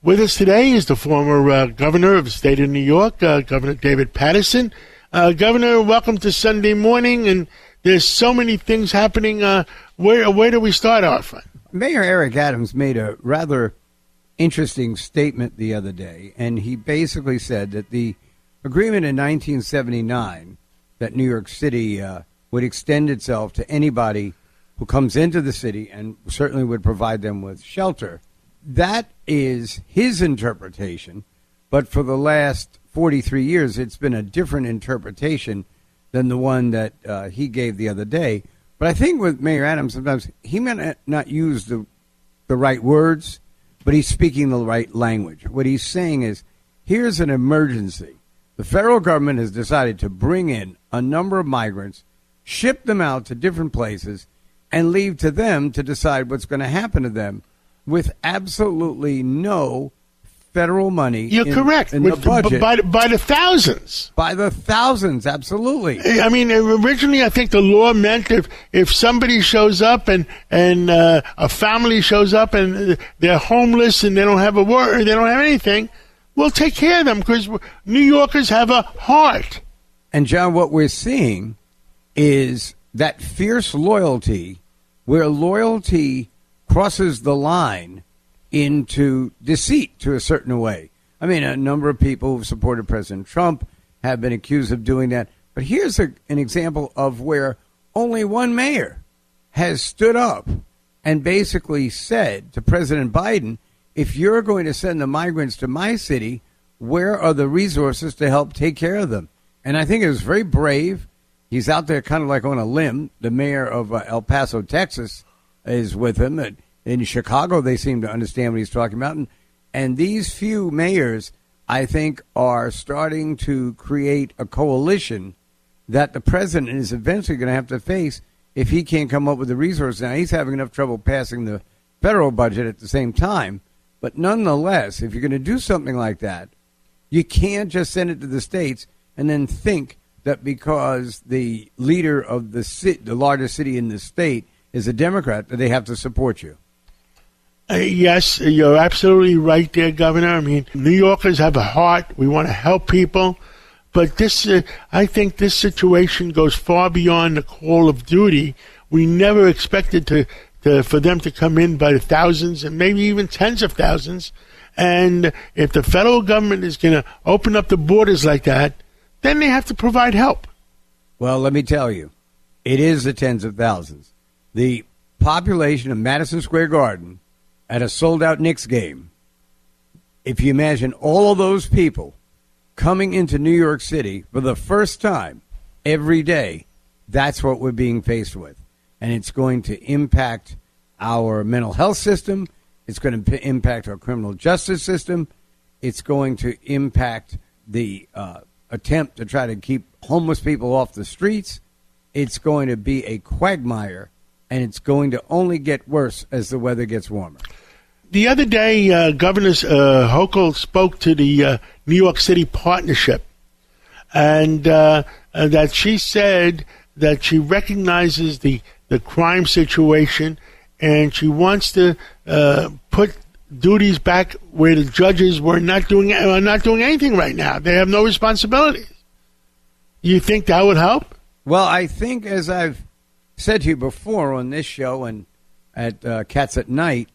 With us today is the former uh, governor of the state of New York, uh, Governor David Paterson. Uh, governor, welcome to Sunday morning, and there's so many things happening. Uh, where where do we start off? Mayor Eric Adams made a rather interesting statement the other day, and he basically said that the agreement in 1979 that New York City uh, would extend itself to anybody who comes into the city and certainly would provide them with shelter that is his interpretation, but for the last 43 years, it's been a different interpretation than the one that uh, he gave the other day. But I think with Mayor Adams, sometimes he may not use the, the right words, but he's speaking the right language. What he's saying is here's an emergency. The federal government has decided to bring in a number of migrants, ship them out to different places, and leave to them to decide what's going to happen to them with absolutely no federal money. You're in, correct. In with, the budget. By, by the thousands. By the thousands, absolutely. I mean, originally, I think the law meant if, if somebody shows up and, and uh, a family shows up and they're homeless and they don't have a word, they don't have anything, we'll take care of them because New Yorkers have a heart. And, John, what we're seeing is that fierce loyalty where loyalty crosses the line into deceit to a certain way. I mean, a number of people who've supported President Trump have been accused of doing that. But here's a, an example of where only one mayor has stood up and basically said to President Biden, if you're going to send the migrants to my city, where are the resources to help take care of them? And I think it was very brave. He's out there kind of like on a limb. The mayor of uh, El Paso, Texas, is with him. That In Chicago, they seem to understand what he's talking about. And, and these few mayors, I think, are starting to create a coalition that the president is eventually going to have to face if he can't come up with the resources. Now, he's having enough trouble passing the federal budget at the same time. But nonetheless, if you're going to do something like that, you can't just send it to the states and then think that because the leader of the city, the largest city in the state is a Democrat, they have to support you. Uh, yes, you're absolutely right there, Governor. I mean, New Yorkers have a heart. We want to help people. But this, uh, I think this situation goes far beyond the call of duty. We never expected to, to, for them to come in by the thousands and maybe even tens of thousands. And if the federal government is going to open up the borders like that, then they have to provide help. Well, let me tell you, it is the tens of thousands the population of Madison Square Garden at a sold out Knicks game, if you imagine all of those people coming into New York City for the first time every day, that's what we're being faced with. And it's going to impact our mental health system. It's going to p- impact our criminal justice system. It's going to impact the uh, attempt to try to keep homeless people off the streets. It's going to be a quagmire and it's going to only get worse as the weather gets warmer. The other day, uh, Governor uh, Hochul spoke to the uh, New York City partnership, and uh, uh, that she said that she recognizes the, the crime situation, and she wants to uh, put duties back where the judges were not doing are not doing anything right now. They have no responsibilities. You think that would help? Well, I think as I've said to you before on this show and at uh, Cats at Night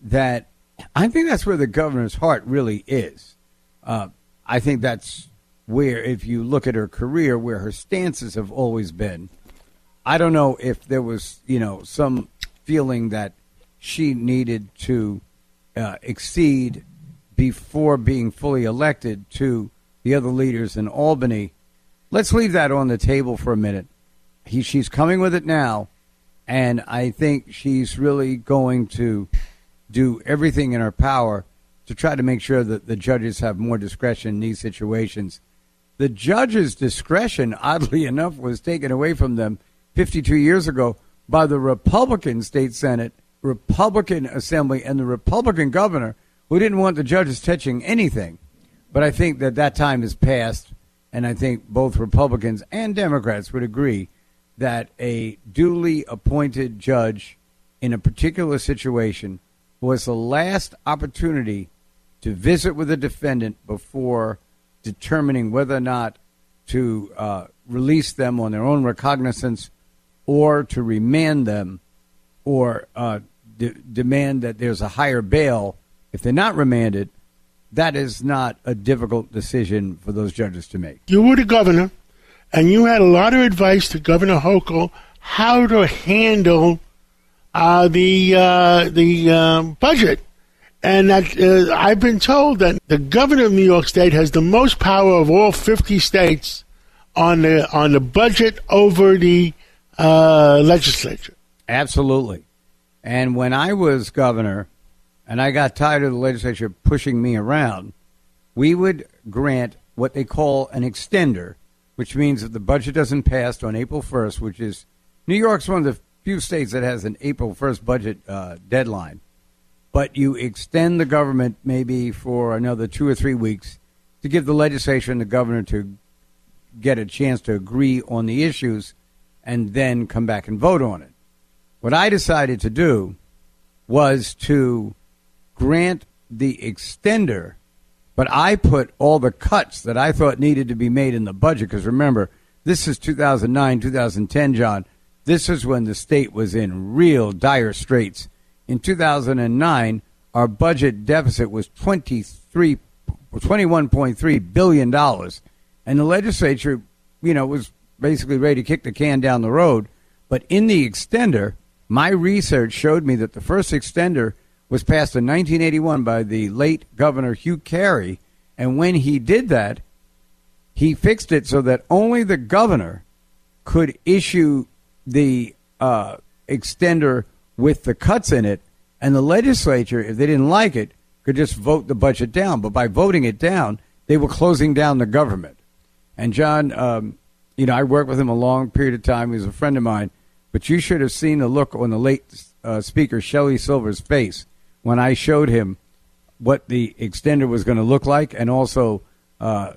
that I think that's where the governor's heart really is. Uh, I think that's where, if you look at her career, where her stances have always been. I don't know if there was, you know, some feeling that she needed to uh, exceed before being fully elected to the other leaders in Albany. Let's leave that on the table for a minute he, she's coming with it now, and I think she's really going to do everything in her power to try to make sure that the judges have more discretion in these situations. The judges' discretion, oddly enough, was taken away from them 52 years ago by the Republican state Senate, Republican Assembly, and the Republican governor who didn't want the judges touching anything. But I think that that time has passed, and I think both Republicans and Democrats would agree that a duly appointed judge in a particular situation was the last opportunity to visit with the defendant before determining whether or not to uh, release them on their own recognizance or to remand them or uh, de- demand that there's a higher bail if they're not remanded, that is not a difficult decision for those judges to make. You were the governor, and you had a lot of advice to Governor Hochul how to handle uh, the uh, the um, budget. And that, uh, I've been told that the governor of New York State has the most power of all 50 states on the on the budget over the uh, legislature. Absolutely. And when I was governor, and I got tired of the legislature pushing me around, we would grant what they call an extender, which means if the budget doesn't pass on April 1st, which is New York's one of the few states that has an April 1st budget uh, deadline, but you extend the government maybe for another two or three weeks to give the legislature and the governor to get a chance to agree on the issues and then come back and vote on it. What I decided to do was to grant the extender, but I put all the cuts that I thought needed to be made in the budget. Because remember, this is 2009, 2010, John. This is when the state was in real dire straits. In 2009, our budget deficit was 23, 21.3 billion dollars, and the legislature, you know, was basically ready to kick the can down the road. But in the extender, my research showed me that the first extender was passed in 1981 by the late Governor Hugh Carey. And when he did that, he fixed it so that only the governor could issue the uh, extender with the cuts in it. And the legislature, if they didn't like it, could just vote the budget down. But by voting it down, they were closing down the government. And John, um, you know, I worked with him a long period of time. He was a friend of mine. But you should have seen the look on the late uh, speaker Shelley Silver's face when I showed him what the extender was going to look like, and also uh,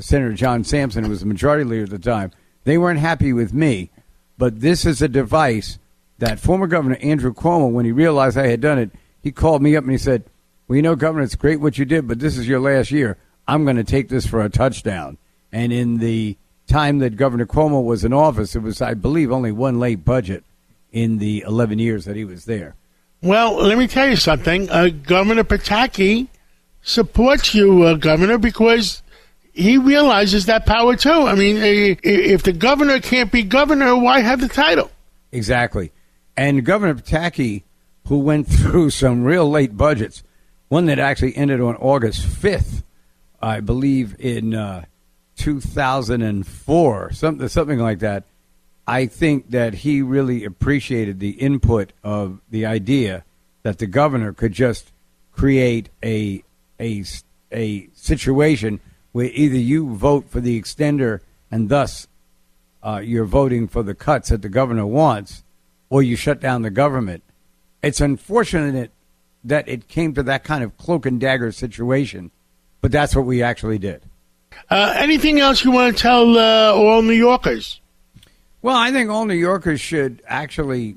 Senator John Sampson, who was the majority leader at the time. They weren't happy with me, but this is a device that former Governor Andrew Cuomo, when he realized I had done it, he called me up and he said, "Well, you know, Governor, it's great what you did, but this is your last year. I'm going to take this for a touchdown." And in the time that Governor Cuomo was in office, it was, I believe, only one late budget in the 11 years that he was there. Well, let me tell you something. Uh, Governor Pataki supports you, uh, Governor, because he realizes that power too. I mean, if the governor can't be governor, why have the title? Exactly. And Governor Pataki, who went through some real late budgets, one that actually ended on August 5th, I believe, in uh, 2004, something, something like that I think that he really appreciated the input of the idea that the governor could just create a a a situation where either you vote for the extender and thus uh, you're voting for the cuts that the governor wants, or you shut down the government. It's unfortunate that it came to that kind of cloak and dagger situation, but that's what we actually did. Uh, anything else you want to tell uh, all New Yorkers? Well, I think all New Yorkers should actually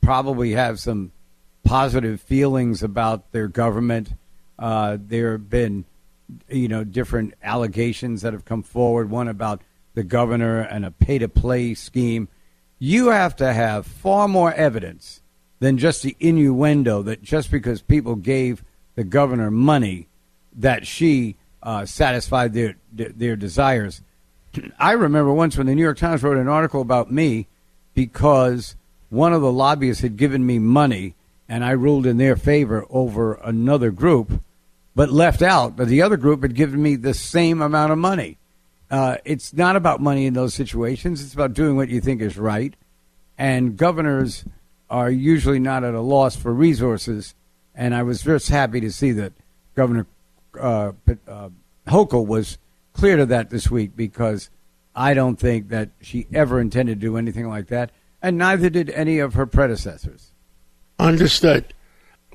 probably have some positive feelings about their government. Uh, there have been, you know, different allegations that have come forward. One about the governor and a pay-to-play scheme. You have to have far more evidence than just the innuendo that just because people gave the governor money, that she uh, satisfied their their desires. I remember once when the New York Times wrote an article about me because one of the lobbyists had given me money and I ruled in their favor over another group, but left out that the other group had given me the same amount of money. Uh, it's not about money in those situations. It's about doing what you think is right. And governors are usually not at a loss for resources. And I was just happy to see that Governor uh, uh, Hochul was clear to that this week because I don't think that she ever intended to do anything like that, and neither did any of her predecessors. Understood.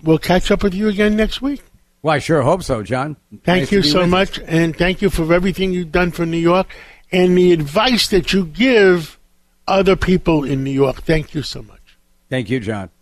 We'll catch up with you again next week. Well, I sure hope so, John. Thank nice you so much, us. and thank you for everything you've done for New York and the advice that you give other people in New York. Thank you so much. Thank you, John.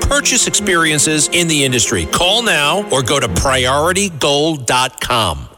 purchase experiences in the industry. Call now or go to prioritygold.com.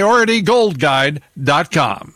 PriorityGoldGuide.com.